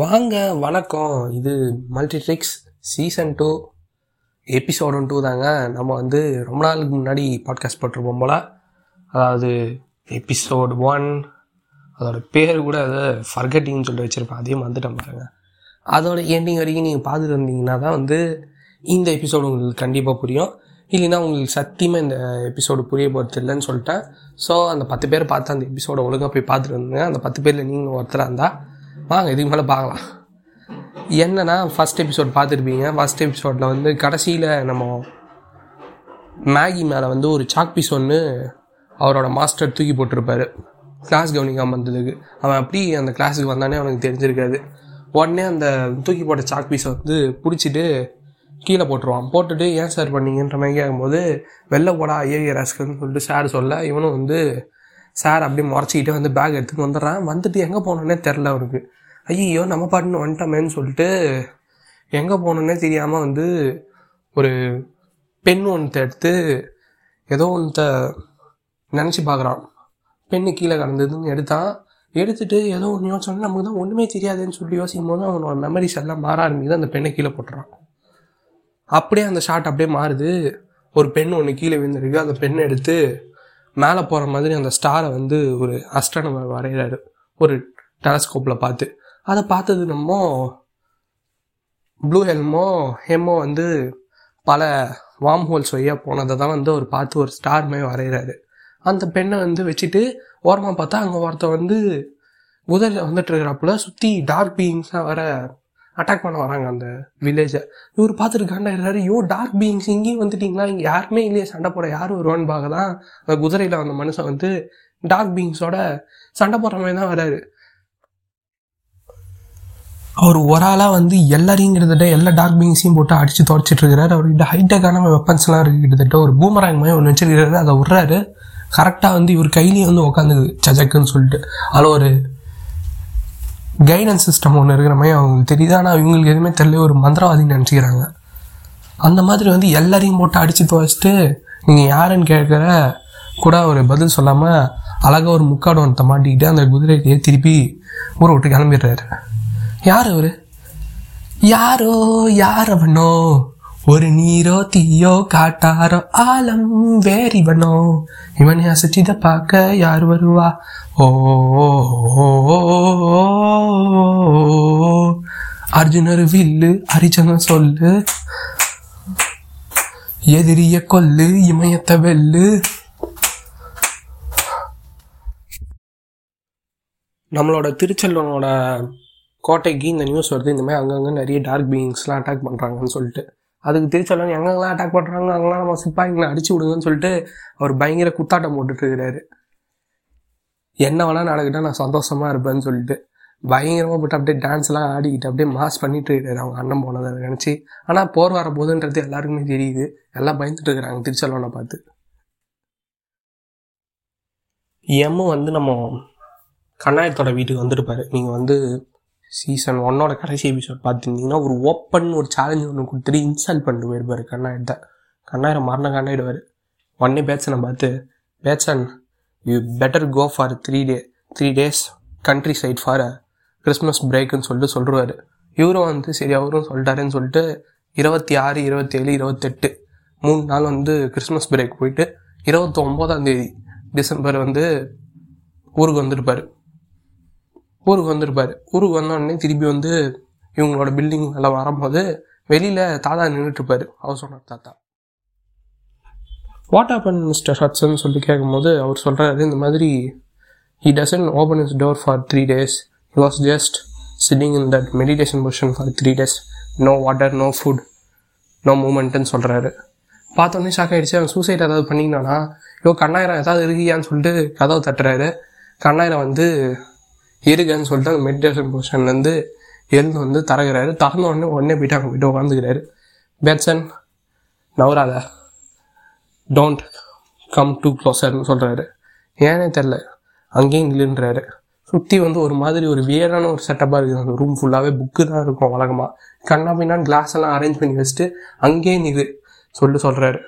வாங்க வணக்கம். இது multitricks season two episode two தாங்க. நம்ம வந்து ரொம்ப நாளுக்கு முன்னாடி பாட்காஸ்ட் போட்டிருப்போம் போல். அதாவது எபிசோடு ஒன் அதோட பேர் கூட அதை ஃபர்கட்டிங்னு சொல்லிட்டு வச்சுருப்பேன். அதையும் வந்துட்டேன் பாருங்க. அதோட எண்டிங் வரைக்கும் நீங்கள் பார்த்துட்டு வந்தீங்கன்னா தான் வந்து இந்த எபிசோடு உங்களுக்கு கண்டிப்பாக புரியும். இல்லைன்னா உங்களுக்கு சத்தியமாக இந்த எபிசோடு புரிய போகிறது இல்லைன்னு சொல்லிட்டேன். ஸோ அந்த பத்து பேர் பார்த்து அந்த எபிசோடை ஒழுங்காக போய் பார்த்துட்டு வந்தீங்க அந்த பத்து பேரில் நீங்கள் ஒருத்தராக இருந்தால் வாங்க இதுக்கு மேலே பார்க்கலாம். என்னன்னா ஃபஸ்ட் எபிசோட் பார்த்துருப்பீங்க. ஃபஸ்ட் எபிசோடில் வந்து கடைசியில் நம்ம மேகி மேலே வந்து ஒரு சாக் பீஸ் ஒன்று அவரோட மாஸ்டர் தூக்கி போட்டிருப்பாரு. கிளாஸ் கவனிக்காமல் வந்ததுக்கு. அவன் அப்படி அந்த கிளாஸுக்கு வந்தானே அவனுக்கு தெரிஞ்சிருக்காது. உடனே அந்த தூக்கி போட்ட சாக் பீஸை வந்து பிடிச்சிட்டு கீழே போட்டுருவான். போட்டுட்டு ஏன் சார் பண்ணீங்கன்ற மாதிரி கேட்கும்போது வெளில போடா ஐஏ ரஸ்கன்னு சொல்லிட்டு சார் சொல்ல இவனும் வந்து சார் அப்படியே முறைச்சிக்கிட்டே வந்து பேக் எடுத்துட்டு வந்துடுறான். வந்துட்டு எங்கே போனோன்னே தெரில அவருக்கு. ஐயோ நம்ம பாட்டுன்னு வந்துட்டோமேன்னு சொல்லிட்டு எங்கே போனோன்னே தெரியாமல் வந்து ஒரு பென் ஒன்றை எடுத்து ஏதோ ஒன்றை நினச்சி பார்க்குறான் பெண்ணு கீழே கலந்ததுன்னு எடுத்தான். எடுத்துட்டு ஏதோ ஒன்று யோசிச்சோன்னா நமக்கு தான் ஒன்றுமே தெரியாதுன்னு சொல்லி யோசிக்கும் போது அவனோட மெமரிஸ் எல்லாம் மாற ஆரம்பிக்குது. அந்த பெண்ணை கீழே போட்டுறான். அப்படியே அந்த ஷாட் அப்படியே மாறுது. ஒரு பெண் ஒன்று கீழே விழுந்துருக்கு. அந்த பெண்ணை எடுத்து மேலே போகிற மாதிரி அந்த ஸ்டாரை வந்து ஒரு அஸ்ட்ரானமர் வரைகிறாரு ஒரு டெலஸ்கோப்பில் பார்த்து. அதை பார்த்தது நம்ம ப்ளூ ஹெல்மோ ஹெமோ வந்து பல வார்ம் ஹோல்ஸ் வழியாக போனதை தான் வந்து அவர் பார்த்து ஒரு ஸ்டார் மாதிரி வரைகிறாரு அந்த பெண்ணை வந்து வச்சுட்டு ஓரமாக பார்த்தா அங்கே ஒருத்தன் வந்து குதிரையில் வந்துட்டு இருக்கிறப்பல சுற்றி டார்க் பீயிங்ஸாக வர அட்டாக் பண்ண வராங்க அந்த வில்லேஜை இவர் பார்த்துட்டு காண்டாயிடுறாரு யோ டார்க் பீயிங்ஸ் இங்கேயும் வந்துட்டீங்களா? இங்கே யாருமே இல்லையே. சண்டை போட யார் வருவான்னு பார்க்க தான் அந்த குதிரையில் வந்த மனுஷன் வந்து டார்க் பீயிங்ஸோட சண்டை போடுற மாதிரி தான் வராரு. அவர் ஒரு ஆளாக வந்து எல்லாரையும் கிட்டத்தட்ட எல்லா டார்க் பீங்ஸையும் போட்டு அடித்து துடைச்சிட்டு இருக்கிறாரு. அவர்கிட்ட ஹைடெக்கான வெப்பன்ஸ்லாம் இருக்குது கிட்டத்தட்ட. ஒரு பூமராங் மாதிரி ஒன்று வச்சிருக்கிறாரு. அதை விட்றாரு. கரெக்டாக வந்து இவர் கையிலேயே வந்து உட்காந்துக்குது சஜக்குன்னு சொல்லிட்டு. அதில் ஒரு கைடன்ஸ் சிஸ்டம் ஒன்று இருக்கிற மாதிரி அவங்களுக்கு தெரியுது. ஆனால் இவங்களுக்கு எதுவுமே தெரியல. ஒரு மந்திரவாதின்னு நினச்சிக்கிறாங்க. அந்த மாதிரி வந்து எல்லாரையும் போட்டு அடித்து துவச்சிட்டு நீங்கள் யாருன்னு கேட்குற கூட ஒரு பதில் சொல்லாமல் அழகாக ஒரு முக்காடு மாட்டிக்கிட்டு அந்த குதிரையிலேயே திருப்பி ஊரை விட்டு கிளம்பிடுறாரு. யார் அவர்? யாரோ யார் அவனோ? ஒரு நீரோ தீயோ காட்டாரோ ஆலம் வேறிவனோ. இவனை அசைச்சித பார்க்க யார் வருவா? ஓ அர்ஜுனர் வில்லு அரிஜனம் சொல்லு. எதிரிய கொல்லு இமயத்தை வெல்லு. நம்மளோட திருச்செல்வனோட கோட்டைக்கு இந்த நியூஸ் வருது. இந்த மாதிரி அங்கங்கே நிறைய டார்க் பீயிங்ஸ்லாம் அட்டாக் பண்ணுறாங்கன்னு சொல்லிட்டு. அதுக்கு திருச்சொல்லன் எங்கெல்லாம் அட்டாக் பண்ணுறாங்க அங்கெல்லாம் நம்ம சிப்பாய்களை அடிச்சு விடுங்கன்னு சொல்லிட்டு அவர் பயங்கர குத்தாட்டம் போட்டுட்டு இருக்கிறாரு. என்ன வேணால் நடக்கிட்டால் நான் சந்தோஷமாக இருப்பேன்னு சொல்லிட்டு. பயங்கரமாக போட்டு அப்படியே டான்ஸ்லாம் ஆடிக்கிட்டு அப்படியே மாஸ் பண்ணிட்டு இருக்காரு அவங்க அண்ணன் போனதை நினச்சி. ஆனால் போர் வர போதுன்றது எல்லாருக்குமே தெரியுது. எல்லாம் பயந்துட்டு இருக்கிறாங்க திருச்செல்வனை பார்த்து. எம்மும் வந்து நம்ம கண்ணாயத்தோட வீட்டுக்கு வந்துருப்பாரு. நீங்கள் வந்து சீசன் ஒன்னோட கடைசி எபிசோட் பார்த்துருந்தீங்கன்னா ஒரு ஓப்பன் ஒரு சேலஞ்ச் ஒன்று கொடுத்துட்டு இன்ஸ்டால் பண்ணிட்டு போயிருப்பார் கண்ணாயிட்ட கண்ணாயிரம் மரண கண்ணாயிடுவார் உடனே பேட்சனை பார்த்து patient you better go for three day three days countryside for Christmas பிரேக்குன்னு சொல்லிட்டு சொல்கிறாரு இவரும் வந்து சரி அவரும் சொல்லிட்டாருன்னு சொல்லிட்டு இருபத்தி ஆறு இருபத்தேழு இருபத்தெட்டு மூணு நாள் வந்து கிறிஸ்மஸ் பிரேக் போயிட்டு இருபத்தி ஒம்போதாம் தேதி டிசம்பர் வந்து ஊருக்கு வந்திருப்பார். ஊருக்கு வந்திருப்பார். ஊருக்கு வந்தோடனே திருப்பி வந்து இவங்களோட பில்டிங் எல்லாம் வரும்போது வெளியில் தாத்தா நின்றுட்டுருப்பார் அவர் சொன்னார் தாத்தா வாட் ஆப்பன் மிஸ்டர் ஹட்சன் சொல்லி கேட்கும்போது அவர் சொல்கிறாரு இந்த மாதிரி he doesn't open his door for three days he was just sitting in that meditation position for three days no water no food no மூமெண்ட்டுன்னு சொல்கிறாரு பார்த்தோன்னே ஷாக் ஆகிடுச்சு அவன் சூசைட் ஏதாவது பண்ணிங்கன்னா ஐயோ கண்ணாயிரம் ஏதாவது இருக்கியான்னு சொல்லிட்டு கதவை தட்டுறாரு. கண்ணாயிரம் வந்து இருக்குன்னு சொல்லிட்டு அந்த மெடிடேஷன் பொசிஷன்லேருந்து எழுந்து வந்து தரகிறாரு. திறந்த உடனே உடனே போயிட்டு அங்கே போயிட்டு உட்காந்துக்கிறாரு பேட்சன் நவராத டோன்ட் கம் டூ க்ளோஸர்னு சொல்கிறாரு ஏனே தெரில அங்கேயும் இல்லைன்றாரு சுற்றி வந்து ஒரு மாதிரி ஒரு வியரான ஒரு செட்டப்பாக இருக்குது. அந்த ரூம் ஃபுல்லாகவே புக்கு தான் இருக்கும் வழக்கமாக கண்ணா பின்னான்னு கிளாஸ் எல்லாம் அரேஞ்ச் பண்ணி வச்சுட்டு அங்கேயே நிறு சொல்லி சொல்கிறாரு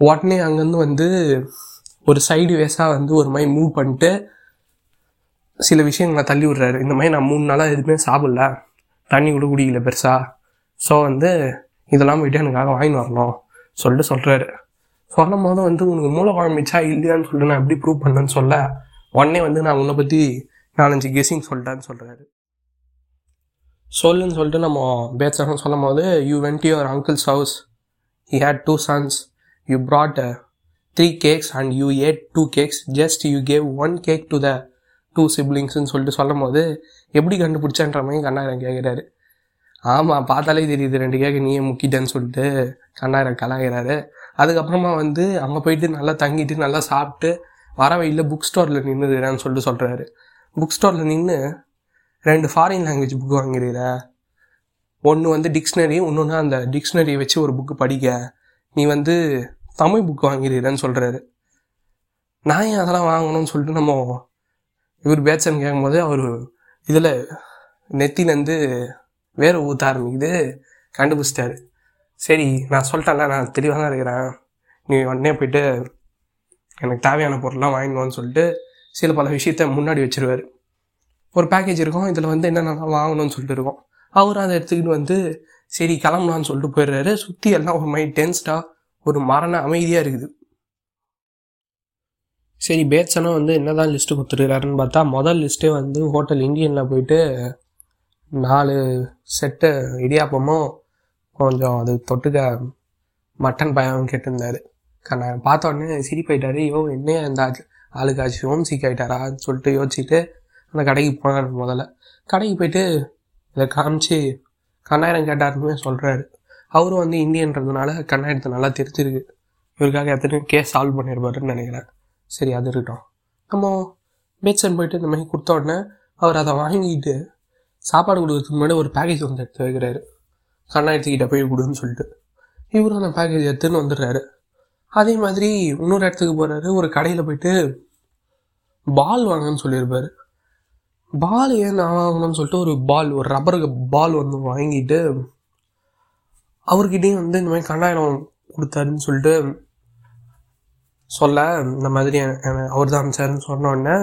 உடனே அங்கேருந்து வந்து ஒரு சைடு வேஸாக வந்து ஒரு மாதிரி மூவ் பண்ணிட்டு சில விஷயங்களை தள்ளி விடுறாரு. இந்த மாதிரி நான் மூணு நாளாக எதுவுமே சாப்பிடல. தண்ணி கூட குடிக்கல பெருசாக ஸோ வந்து இதெல்லாம் போயிட்டு எனக்காக வாங்கிட்டு வரணும் சொல்லிட்டு சொல்கிறாரு சொல்லும் போது வந்து உனக்கு மூளை குழம்பிச்சா இல்லையான்னு சொல்லிட்டு நான் எப்படி ப்ரூவ் பண்ணேன்னு சொல்ல. உடனே வந்து நான் உன்னை பற்றி நாலஞ்சு கெஸிங் சொல்லிட்டேன்னு சொல்கிறாரு சொல்லுன்னு சொல்லிட்டு நம்ம பேச்சரம் சொல்லும் போது you went your uncle's house you had two sons you brought three cakes and you ate two cakes just you gave one cake to the two சிப்ளிங்ஸ்னு சொல்லிட்டு சொல்லும் போது எப்படி கண்டுபிடிச்சான்ற மாதிரி கண்ணாயிரம் கேட்குறாரு ஆமாம் பார்த்தாலே தெரியுது ரெண்டு கேக்கு நீயே முக்கிட்டேன்னு சொல்லிட்டு கண்ணாயிரம் கலாகிறாரு அதுக்கப்புறமா வந்து அங்கே போயிட்டு நல்லா தங்கிட்டு நல்லா சாப்பிட்டு வர வழியில் புக் ஸ்டோரில் நின்றுதுறான்னு சொல்லிட்டு சொல்கிறாரு புக் ஸ்டோரில் நின்று ரெண்டு ஃபாரின் லாங்குவேஜ் புக் வாங்கிடுற ஒன்று வந்து டிக்ஷனரி இன்னொன்று அந்த டிக்ஷனரியை வச்சு ஒரு புக்கு படிக்க. நீ வந்து தமிழ் புக் வாங்கிறீரன்னு சொல்கிறாரு நான் ஏன் அதெல்லாம் வாங்கணும்னு சொல்லிட்டு நம்ம இவர் பேச்சன் கேட்கும்போது அவர் இதில் நெத்திலேருந்து வேறு ஊற்ற ஆரம்பிக்குது கண்டுபிடிச்சிட்டாரு. சரி நான் சொல்லிட்டேன்ல நான் தெளிவாக தான் இருக்கிறேன். நீ உடனே போயிட்டு எனக்கு தேவையான பொருள்லாம் வாங்கினோன்னு சொல்லிட்டு சில பல விஷயத்த முன்னாடி வச்சுருவார். ஒரு பேக்கேஜ் இருக்கும் இதில் வந்து என்னென்ன வாங்கணும்னு சொல்லிட்டு இருக்கோம். அவர் அதை எடுத்துக்கிட்டு வந்து சரி கிளம்பலான்னு சொல்லிட்டு போயிடுறாரு. சுற்றி எல்லாம் ஒரு மைண்ட் டென்ஸ்டாக ஒரு மரண அமைதியாக இருக்குது. சரி பேட்ஸனும் வந்து என்ன தான் லிஸ்ட்டு கொடுத்துருக்காருன்னு பார்த்தா முதல் லிஸ்ட்டே வந்து ஹோட்டல் இந்தியனில் போயிட்டு நாலு செட்டு இடியாப்பமும் கொஞ்சம் அது தொட்டுக்க மட்டன் பயம் கேட்டிருந்தாரு. கண்ணா பார்த்த உடனே சிரிப்பாயிட்டாரு ஐயோ என்ன இந்த ஆளுக்காச்சு ஓம் சீக் ஆகிட்டாரான்னு சொல்லிட்டு யோசிச்சுட்டு அந்த கடைக்கு போனார் முதல்ல. கடைக்கு போயிட்டு இதை காமிச்சு கண்ணாயிரம் கேட்டாருன்னு சொல்கிறாரு அவரும் வந்து இந்தியன்றதுனால கண்ணாயிரத்தை நல்லா தெரிஞ்சிருக்கு. இவருக்காக எத்தனையோ கேஸ் சால்வ் பண்ணியிருப்பாருன்னு நினைக்கிறேன். சரி அது இருக்கட்டும். நம்ம பேச்சன் போயிட்டு இந்த மாதிரி கொடுத்த உடனே அவர் அதை வாங்கிட்டு சாப்பாடு கொடுக்கறதுக்கு முன்னாடி ஒரு பேக்கேஜ் வந்து எடுத்து வைக்கிறாரு. கண்ணாயிரத்துக்கிட்ட போய் கொடுன்னு சொல்லிட்டு. இவரும் அந்த பேக்கேஜ் எடுத்துன்னு வந்துடுறாரு. அதே மாதிரி இன்னொரு இடத்துக்கு போகிறாரு ஒரு கடையில் போயிட்டு பால் வாங்கன்னு சொல்லியிருப்பார். பால் ஏன் நான் வாங்கணும்னு சொல்லிட்டு ஒரு பால் ஒரு ரப்பருக்கு பால் வந்து வாங்கிட்டு அவர்கிட்டயும் வந்து இந்த மாதிரி கண்ணாயிரம் கொடுத்தாருன்னு சொல்லிட்டு சொல்ல இந்த மாதிரி அவர் தான் அமைச்சாருன்னு சொன்னோடனே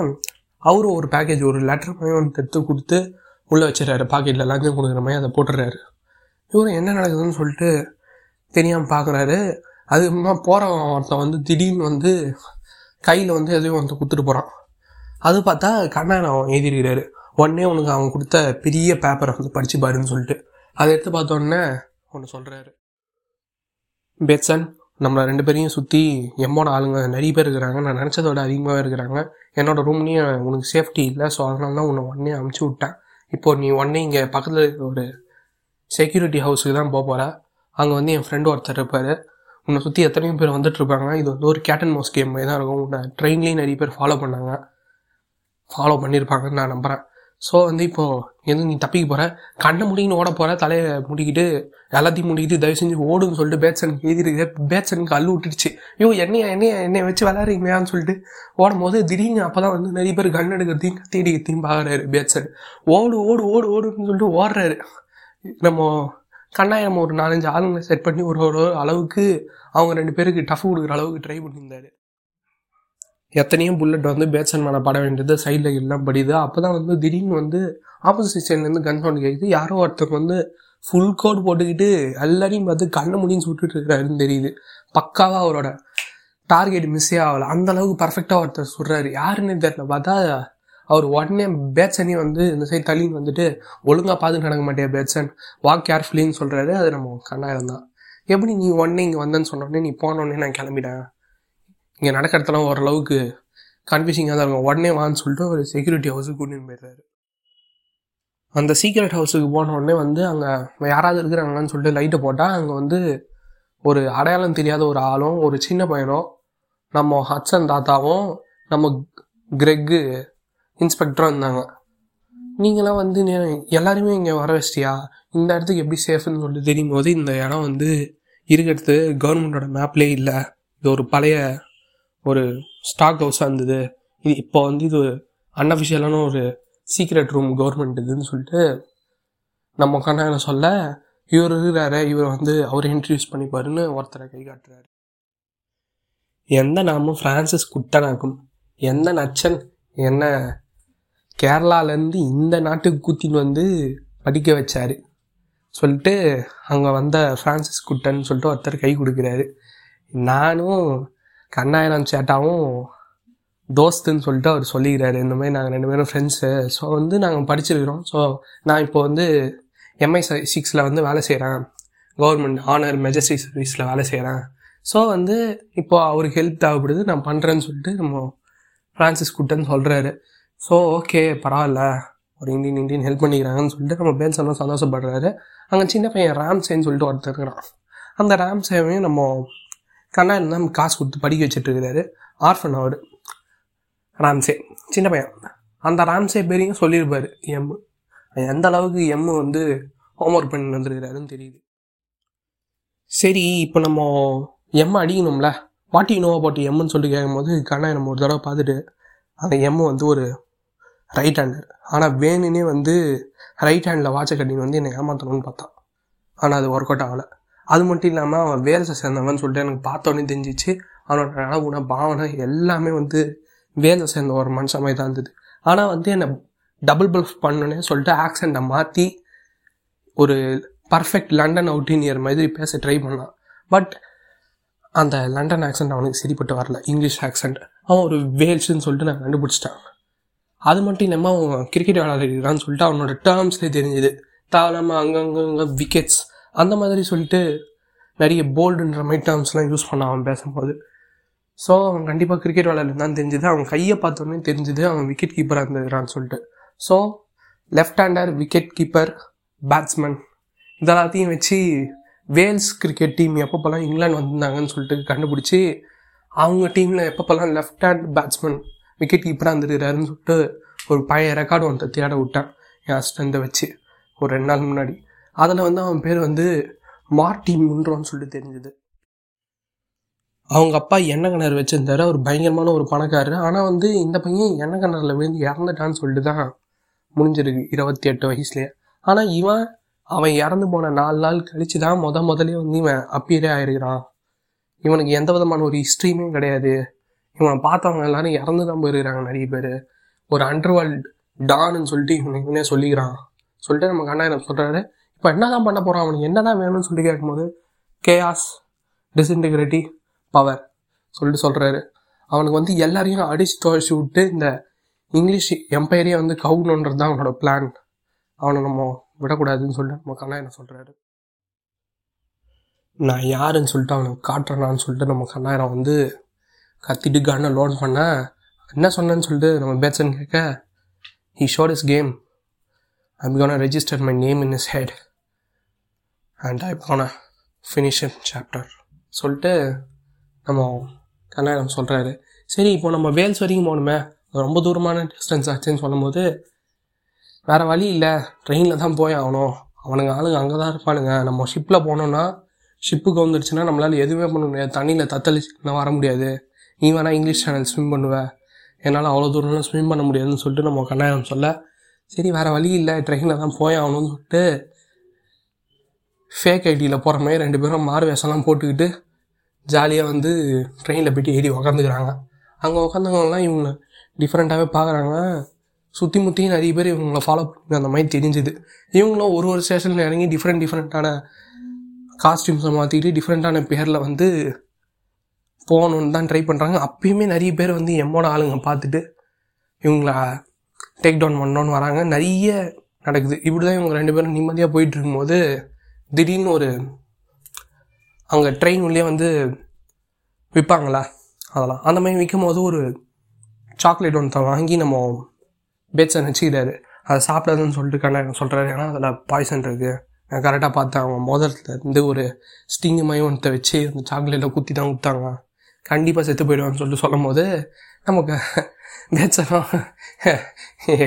அவரும் ஒரு பேக்கேஜ் ஒரு லெட்டர் மாதிரி ஒன்று எடுத்து கொடுத்து உள்ளே வச்சிடறாரு. பாக்கெட்டில் லஞ்சம் கொடுக்குற மாதிரி அதை போட்டுடுறாரு. இவரும் என்ன நடக்குதுன்னு சொல்லிட்டு தெரியாமல் பார்க்குறாரு அதுக்கப்புறமா போகிறவன் ஒருத்தன் வந்து திடீர்னு வந்து கையில் வந்து எதையும் வந்து கொடுத்துட்டு போகிறான் அது பார்த்தா கண்ணாயன் அவன் எழுதிருக்கிறாரு உடனே உனக்கு அவன் கொடுத்த பெரிய பேப்பரை வந்து படிச்சு பாருன்னு சொல்லிட்டு. அதை எடுத்து பார்த்தோன்னே ஒன்று சொல்கிறாரு பெட்சன் நம்மளை ரெண்டு பேரையும் சுற்றி எம்மோட ஆளுங்க நிறைய பேர் இருக்கிறாங்க. நான் நினச்சதோட விட அதிகமாகவே இருக்கிறாங்க. என்னோட ரூம்லேயும் உனக்கு சேஃப்டி இல்லை. ஸோ அதனால தான் உன்னை உடனே அமுச்சு விட்டேன். இப்போ நீ உடனே இங்கே பக்கத்தில் இருக்கிற ஒரு செக்யூரிட்டி ஹவுஸுக்கு தான் போக போகிற அங்கே வந்து என் ஃப்ரெண்டு ஒருத்தர் இருப்பார். உன்னை சுற்றி எத்தனையோ பேர் வந்துட்டு இருப்பாங்க. இது வந்து ஒரு கேட்டன் மோஸ் கேம் மாதிரி தான் இருக்கும். உன்னை ட்ரெயின்லேயும் நிறைய பேர் ஃபாலோ பண்ணாங்க. ஃபாலோ பண்ணியிருப்பாங்கன்னு நான் நம்புகிறேன் ஸோ வந்து இப்போது எது நீ தப்பிக்க போகிற கண்ணை முடிக்கின்னு ஓட போகிற தலையை முடிக்கிட்டு எல்லாத்தையும் முடிக்கிட்டு தயவு செஞ்சு ஓடுன்னு சொல்லிட்டு பேட்சனுக்கு எழுதிருக்கு பேட்சனுக்கு அள்ளு விட்டுடுச்சு. ஐயோ என்னையா என்னையா என்னை வச்சு விளாட்றீங்களான்னு சொல்லிட்டு ஓடும் போது திடீர்னு அப்போ தான் வந்து நிறைய பேர் கண் எடுக்கிறதையும் கத்தி அடிக்கிறதையும் பார்க்குறாரு பேட்சன் ஓடு ஓடு ஓடு ஓடுன்னு சொல்லிட்டு ஓடுறாரு. நம்ம கண்ணாயம் ஒரு நாலஞ்சு ஆளுங்களை செட் பண்ணி ஒரு ஒரு அளவுக்கு அவங்க ரெண்டு பேருக்கு டஃப் கொடுக்குற அளவுக்கு ட்ரை பண்ணியிருந்தாரு. எத்தனையோ புல்லட் வந்து பேட்சன் மேலே பட வேண்டியது சைடில் எல்லாம் படியுது. அப்போ தான் வந்து திடீர்னு வந்து ஆப்போசிட் சைட்லேருந்து கன் சவுண்ட் கேட்குது யாரோ ஒருத்தர் வந்து ஃபுல் கோட் போட்டுக்கிட்டு எல்லாரையும் பார்த்து கண்ணை முடின்னு சுட்டுட்டு இருக்கிறாருன்னு தெரியுது. பக்காவாக அவரோட டார்கெட் மிஸ்ஸே ஆகலை. அந்த அளவுக்கு பர்ஃபெக்டாக ஒருத்தர் சுடுறாரு. யாருன்னு தெரியல. பார்த்தா அவர் உடனே பேட்ஸனே வந்து இந்த சைடு தள்ளின்னு வந்துட்டு ஒழுங்காக பார்த்து நடக்க மாட்டேன் பேட்சன் வாக் கேர்ஃபுல்லின்னு சொல்கிறாரு அது நம்ம கண்ணாயிரம் தான். எப்படி நீ உடனே இங்கே வந்தேன்னு சொன்னோடனே நீ போனோடனே நான் கிளம்பிட்டேன்? இங்கே நடக்கிறதெல்லாம் ஓரளவுக்கு கன்ஃபியூசிங்காக தான் இருக்கும். உடனே வான்னு சொல்லிட்டு ஒரு செக்யூரிட்டி ஹவுஸுக்கு கூட்டின்னு போயிடுறாரு. அந்த சீக்ரெட் ஹவுஸுக்கு போன உடனே வந்து அங்கே யாராவது இருக்கிறாங்களான்னு சொல்லிட்டு லைட்டை போட்டால் அங்கே வந்து ஒரு அடையாளம் தெரியாத ஒரு ஆளும் ஒரு சின்ன பையனும் நம்ம ஹட்சன் தாத்தாவும் நம்ம கிரெக்கு இன்ஸ்பெக்டரும் இருந்தாங்க. நீங்களாம் வந்து எல்லாருமே இங்கே வர வச்சிட்டியா? இந்த இடத்துக்கு எப்படி சேஃப்னு சொல்லிட்டு தெரியும் போது இந்த இடம் வந்து இருக்கிறது கவர்மெண்டோட மேப்லேயே இல்லை. இது ஒரு பழைய ஒரு ஸ்டாக் ஹவுஸாக இருந்தது. இது இப்போ வந்து இது அன்அஃபிஷியலான ஒரு சீக்ரெட் ரூம் கவர்மெண்ட் இதுன்னு சொல்லிட்டு நம்ம கண்ணான சொல்ல இவர் இருக்கிறாரு இவர் வந்து அவர் இன்ட்ரடியூஸ் பண்ணிப்பாருன்னு ஒருத்தரை கை காட்டுறாரு. எந்த நாமும் ஃப்ரான்சிஸ் குட்டனாக்கும் எந்த நச்சன் என்ன கேரளாலேருந்து இந்த நாட்டுக்கு கூத்தின்னு வந்து படிக்க வச்சார். சொல்லிட்டு அங்கே வந்த ஃப்ரான்சிஸ் குட்டன் சொல்லிட்டு ஒருத்தர் கை கொடுக்குறாரு. நானும் கண்ணாயிரம் சேட்டாவும் தோஸ்துன்னு சொல்லிட்டு அவர் சொல்லிக்கிறாரு. இந்த மாதிரி நாங்கள் ரெண்டு பேரும் ஃப்ரெண்ட்ஸு ஸோ வந்து நாங்கள் படிச்சிருக்கிறோம். ஸோ நான் இப்போ வந்து எம்ஐ சிக்ஸில் வந்து வேலை செய்கிறேன் கவர்மெண்ட் ஆனர் மெஜஸ்டி சர்வீஸில் வேலை செய்கிறேன் ஸோ வந்து இப்போ அவருக்கு ஹெல்ப் தேவைப்படுது. நான் பண்ணுறேன்னு சொல்லிட்டு நம்ம ஃப்ரான்சிஸ் குட்டன் சொல்கிறாரு ஸோ ஓகே பரவாயில்ல. ஒரு இந்தியன் இந்தியன் ஹெல்ப் பண்ணிக்கிறாங்கன்னு சொல்லிட்டு நம்ம பேன்ஸ் எல்லாம் சந்தோஷப்படுறாரு. அங்கே சின்ன பையன் ராம்சேன்னு சொல்லிட்டு ஒருத்தர் இருக்கிறான். அந்த ராம்சேவையும் நம்ம கண்ணாயில் தான் காசு கொடுத்து படிக்க வச்சுட்டு இருக்கிறாரு ஆர்ஃபன் அவர். ராம்சே. சின்ன பையன். அந்த ராம்சே பேரையும் சொல்லியிருப்பாரு. எம். எந்த அளவுக்கு எம் வந்து ஹோம்ஒர்க் பண்ணி வந்துருக்கிறாருன்னு தெரியுது. சரி இப்போ நம்ம எம் அடிக்கணும்ல? வாட் யூ நோ அபவுட் எம்முன்னு சொல்லிட்டு கேட்கும்போது கண்ணா நம்ம ஒரு தடவை பார்த்துட்டு அந்த எம் வந்து ஒரு ரைட் ஹேண்டர் ஆனால் வேணுனே வந்து ரைட் ஹேண்டில் வாட்சை கட்டின்னு வந்து என்னை ஏமாற்றணும்னு பார்த்தான். ஆனால் அது ஒர்க் அவுட் ஆகலை. அது மட்டும் இல்லாமல் அவன் வேல்ஸை சேர்ந்தவன் சொல்லிட்டு எனக்கு பார்த்தோன்னே தெரிஞ்சிச்சு. அவனோட நனவுன பாவனை எல்லாமே வந்து வேலை சேர்ந்த ஒரு மனுஷன் மாதிரி தான் இருந்தது. ஆனால் வந்து என்னை டபுள் பல்ஃப் பண்ணணுன்னே சொல்லிட்டு ஆக்சண்ட்டை மாற்றி ஒரு பர்ஃபெக்ட் லண்டன் அவுட்டினியர் மாதிரி பேச ட்ரை பண்ணான். பட் அந்த லண்டன் ஆக்சண்ட் அவனுக்கு சரிப்பட்டு வரல. இங்கிலீஷ் ஆக்சண்ட் அவன் ஒரு வேல்ஸ்ன்னு சொல்லிட்டு நான் கண்டுபிடிச்சிட்டான். அது மட்டும் இல்லாமல் அவன் கிரிக்கெட் விளையாடுறான்னு சொல்லிட்டு அவனோட டேர்ம்ஸ்லேயே தெரிஞ்சுது. தாளாமல் அங்கங்கே விக்கெட்ஸ் அந்த மாதிரி சொல்லிட்டு நிறைய போல்டுன்ற மாதிரி டேர்ம்ஸ்லாம் யூஸ் பண்ண அவன் பேசும்போது. ஸோ அவன் கண்டிப்பாக கிரிக்கெட் விளையாடுன்னு தெரிஞ்சுது. அவன் கையை பார்த்தோன்னே தெரிஞ்சுது அவன் விக்கெட் கீப்பராக இருந்துக்கிறான்னு சொல்லிட்டு. So left hander wicket keeper batsman இதெல்லாத்தையும் வச்சு வேல்ஸ் கிரிக்கெட் டீம் எப்பப்போல்லாம் இங்கிலாந்து வந்திருந்தாங்கன்னு சொல்லிட்டு கண்டுபிடிச்சி அவங்க டீமில் எப்பப்போல்லாம் லெஃப்ட் ஹேண்ட் பேட்ஸ்மேன் விக்கெட் கீப்பராக இருந்துருக்கிறாருன்னு சொல்லிட்டு ஒரு பழைய ரெக்கார்டு ஒன்று தேட விட்டேன். என் அசிஸ்டண்ட்டை வச்சு. ஒரு ரெண்டு நாள் முன்னாடி. அதில் வந்து அவன் பேர் வந்து மார்டி முன்றோன்னு சொல்லிட்டு தெரிஞ்சது. அவங்க அப்பா எண்ணெய் கிணறு வச்சுருந்தாரு. அவர் பயங்கரமான ஒரு பணக்காரர். ஆனால் வந்து இந்த பையன் எண்ணெய் கிணறுல விழுந்து இறந்துட்டான்னு சொல்லிட்டு தான் முடிஞ்சிருக்கு இருபத்தி எட்டு வயசுலேயே. ஆனால் இவன் அவன் இறந்து போன நாலு நாள் கழிச்சு தான் முத முதலே வந்து இவன் அப்பியரே ஆயிருக்கிறான். இவனுக்கு எந்த விதமான ஒரு ஹிஸ்ட்ரியுமே கிடையாது. இவனை பார்த்தவங்க எல்லாரும் இறந்து தான் போயிருக்கிறாங்க நிறைய பேர். ஒரு அண்டர்வேர்ல்ட் டான்னு சொல்லிட்டு இவனை இவனே சொல்லிக்கிறான். சொல்லிட்டு நம்ம கண்ணாயிரம் சொல்கிறாரு இப்போ என்ன தான் பண்ண போகிறான் அவனுக்கு? என்ன தான் வேணும்னு சொல்லி கேட்கும்போது கேஆஸ் டிஸ்இன்டிகிரிட்டி பவர் சொல்லிட்டு சொல்கிறாரு அவனுக்கு வந்து எல்லாரையும் அடிச்சு துவைச்சி விட்டு இந்த இங்கிலீஷ் எம்பையரே வந்து கவுணுன்றது தான் அவனோட பிளான் அவனை நம்ம விடக்கூடாதுன்னு சொல்லிட்டு நம்ம கண்ணா என்ன சொல்கிறாரு நான் யாருன்னு சொல்லிட்டு அவனுக்கு காட்டுறேனான்னு சொல்லிட்டு நம்ம கண்ணாயிரம் வந்து கத்திட்டு கண்ணை லோன் பண்ண என்ன சொன்னேன்னு சொல்லிட்டு நம்ம பேட்சன் கேட்க he showed his game I'm gonna register my name in his head and I gonna finish chapter சொல்லிட்டு நம்ம கண்ணாயிரம் சொல்கிறாரு சரி இப்போ நம்ம வேல்ஸ் வரைக்கும் போகணுமே. ரொம்ப தூரமான டிஸ்டன்ஸ் ஆச்சுன்னு சொல்லும்போது வேறு வழி இல்லை. ட்ரெயினில் தான் போய் ஆகணும். அவனுங்க ஆளுங்க அங்கே தான் இருப்பானுங்க. நம்ம ஷிப்பில் போனோன்னா ஷிப்புக்கு வந்துடுச்சுன்னா நம்மளால் எதுவுமே பண்ண முடியாது. தண்ணியில் தத்தளிச்சுனா வர முடியாது. நீ வேணால் இங்கிலீஷ் சேனல் ஸ்விம் பண்ணுவேன் என்னால் அவ்வளோ தூரம்லாம் ஸ்விம் பண்ண முடியாதுன்னு சொல்லிட்டு நம்ம கண்ணாயிரம் சொல்ல சரி வேறு வழி இல்லை. ட்ரெயினில் தான் போய் ஆகணும்னு சொல்லிட்டு ஃபேக் ஐடியில் போகிற மாதிரி ரெண்டு பேரும் மாறு வேஷம்லாம் போட்டுக்கிட்டு ஜாலியாக வந்து ட்ரெயினில் போய்ட்டு ஏறி உக்காந்துக்கிறாங்க. அங்கே உட்காந்தவங்கலாம் இவங்க டிஃப்ரெண்ட்டாகவே பார்க்குறாங்க சுற்றி முற்றியும் நிறைய பேர் இவங்களை ஃபாலோ பண்ணி அந்த மாதிரி தெரிஞ்சுது. இவங்களும் ஒரு ஒரு ஸ்டேஷனில் இறங்கி டிஃப்ரெண்ட் டிஃப்ரெண்ட்டான காஸ்டியூம்ஸை மாற்றிக்கிட்டு டிஃப்ரெண்ட்டான பேரில் வந்து போகணுன்னு தான் ட்ரை பண்ணுறாங்க அப்பயுமே நிறைய பேர் வந்து எம்மோட ஆளுங்க பார்த்துட்டு இவங்கள டேக் டவுன் பண்ணோன்னு வராங்க. நிறைய நடக்குது. இப்படி தான் இவங்க ரெண்டு பேரும் நிம்மதியாக போயிட்டு இருக்கும்போது திடீர்னு ஒரு அங்கே ட்ரெயின் உள்ளே வந்து விற்பாங்களா? அதெல்லாம். அந்த மாதிரி விற்கும் போது ஒரு சாக்லேட் ஒன்று வாங்கி நம்ம பேட்சன் வச்சுக்கிறாரு அதை சாப்பிடாதுன்னு சொல்லிட்டு கண்ண சொல்கிறாரு ஏன்னா அதில் பாய்சன் இருக்குது நான் கரெக்டாக பார்த்தேன். அவன் முதல்ல இருந்து ஒரு ஸ்டிங்கு மாதிரி ஒன்றை வச்சு அந்த சாக்லேட்டில் குத்தி தான் கொடுத்தாங்க கண்டிப்பாக செத்து போயிடுவான்னு சொல்லிட்டு சொல்லும் போது நமக்கு பேச்சனம்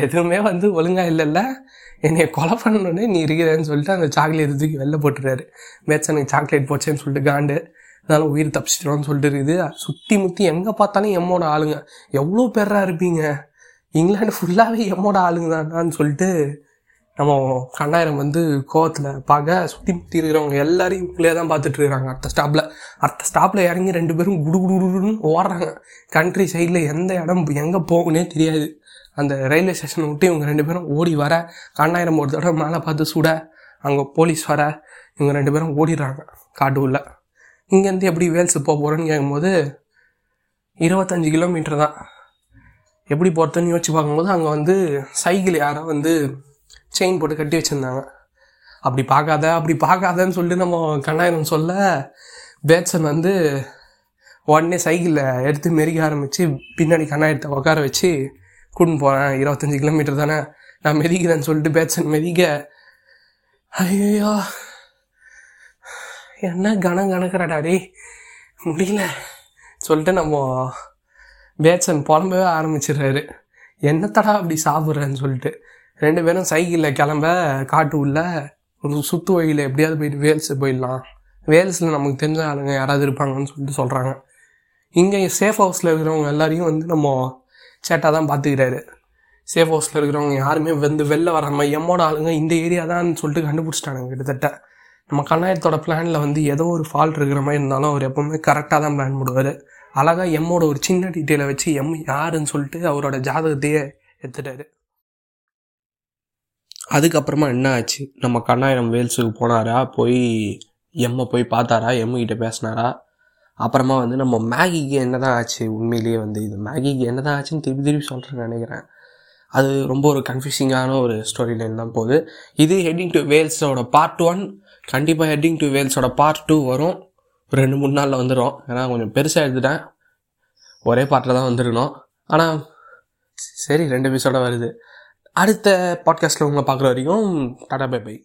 எதுவுமே வந்து ஒழுங்காக இல்லைல்ல. என்னை கொலை பண்ணணுன்னே நீ இருக்கிறேன்னு சொல்லிட்டு அந்த சாக்லேட் தூக்கி வெளில போட்டுறாரு மேட்சனுக்கு சாக்லேட் போச்சேன்னு சொல்லிட்டு காண்டு அதனால உயிர் தப்பிச்சிட்டோம்னு சொல்லிட்டு இருக்குது. சுற்றி முற்றி எங்கே பார்த்தாலும் எம்மோட ஆளுங்க. எவ்வளோ பேராக இருப்பீங்க? இங்கிலாண்டு ஃபுல்லாகவே எம்மோட ஆளுங்க தானான்னு சொல்லிட்டு நம்ம கண்ணாயிரம் வந்து கோவத்தில் பார்க்க சுற்றி முற்றி இருக்கிறவங்க எல்லாரையும் இவங்களே தான் பார்த்துட்டு இருக்கிறாங்க. அடுத்த ஸ்டாப்பில் அடுத்த ஸ்டாப்பில் இறங்கி ரெண்டு பேரும் குடு குடு குடுன்னு ஓடுறாங்க கண்ட்ரி சைடில் எந்த இடம் எங்கே போகணுன்னே தெரியாது. அந்த ரயில்வே ஸ்டேஷனை விட்டு இவங்க ரெண்டு பேரும் ஓடி வர கண்ணாயிரம் ஒரு தடவை மேலே பார்த்து சுட அங்கே போலீஸ் வர இவங்க ரெண்டு பேரும் ஓடிடுறாங்க காட்டு உள்ள இங்கேருந்து எப்படி வேல்ஸ் போக போகிறோன்னு கேட்கும்போது இருபத்தஞ்சி கிலோமீட்டர் தான். எப்படி போகிறதுன்னு யோசிச்சு பார்க்கும்போது அங்கே வந்து சைக்கிள் யாரோ வந்து செயின் போட்டு கட்டி வச்சுருந்தாங்க. அப்படி பார்க்காத அப்படி பார்க்காதன்னு சொல்லிட்டு நம்ம கண்ணாயிரம் சொல்ல பேட்ஸன் வந்து உடனே சைக்கிளில் எடுத்து மெரிக்க ஆரம்பித்து பின்னாடி கண்ணாயிரத்தை உட்கார வச்சு கூட்டின்னு போகிறேன் இருபத்தஞ்சி கிலோமீட்டர் தானே? நான் மெதிக்கிறேன்னு சொல்லிட்டு பேட்சன் மெதிக்க ஐயோ என்ன கணம் கணக்குறாடா முடியல. சொல்லிட்டு நம்ம பேட்சன் புலம்பவே ஆரம்பிச்சிடுறாரு. என்னத்தடா அப்படி சாப்பிட்றேன்னு சொல்லிட்டு. ரெண்டு பேரும் சைக்கிளில் கிளம்ப காட்டு உள்ள ஒரு சுத்து வழியில் எப்படியாவது போயிட்டு வேல்ஸு போயிடலாம். வேல்ஸில் நமக்கு தெரிஞ்ச ஆளுங்க யாராவது இருப்பாங்கன்னு சொல்லிட்டு சொல்கிறாங்க இங்கே சேஃப் ஹவுஸில் இருக்கிறவங்க எல்லாரையும் வந்து நம்ம சேட்டாக தான் பார்த்துக்கிறாரு சேஃப் ஹவுஸில் இருக்கிறவங்க யாருமே வந்து வெளில வராமல் எம்மோட ஆளுங்க இந்த ஏரியா தான் சொல்லிட்டு கண்டுபிடிச்சிட்டானுங்க கிட்டத்தட்ட. நம்ம கண்ணாயத்தோட பிளானில் வந்து ஏதோ ஒரு ஃபால்ட் இருக்கிற மாதிரி இருந்தாலும் அவர் எப்போவுமே கரெக்டாக தான் பிளான் போடுவார். அழகாக எம்மோட ஒரு சின்ன டீட்டெயிலை வச்சு எம் யாருன்னு சொல்லிட்டு அவரோட ஜாதகத்தையே எடுத்துட்டாரு. அதுக்கப்புறமா என்ன ஆச்சு? நம்ம கண்ணாயிரம் வேல்ஸுக்கு போனாரா? போய் எம்மை போய் பார்த்தாரா? எம்மு கிட்ட பேசினாரா? அப்புறமா வந்து நம்ம மேகிக்கு என்ன தான் ஆச்சு உண்மையிலேயே வந்து இது மேகிக்கு என்ன தான் ஆச்சுன்னு திருப்பி திருப்பி சொல்கிறேன்னு நினைக்கிறேன். அது ரொம்ப ஒரு கன்ஃபியூசிங்கான ஒரு ஸ்டோரி லைன் தான் போகுது. இது ஹெட்டிங் டு வேல்ஸோட பார்ட் ஒன் கண்டிப்பாக ஹெட்டிங் டு வேல்ஸோட பார்ட் டூ வரும். ஒரு ரெண்டு மூணு நாளில் வந்துடும் ஏன்னா கொஞ்சம் பெருசாக எடுத்துட்டேன். ஒரே பாட்டில் தான் வந்துருக்கணும். ஆனால் சரி ரெண்டு எபிசோட வருது. அடுத்த பாட்காஸ்ட்டில் உங்களை பார்க்குற வரைக்கும் டாடா பை பை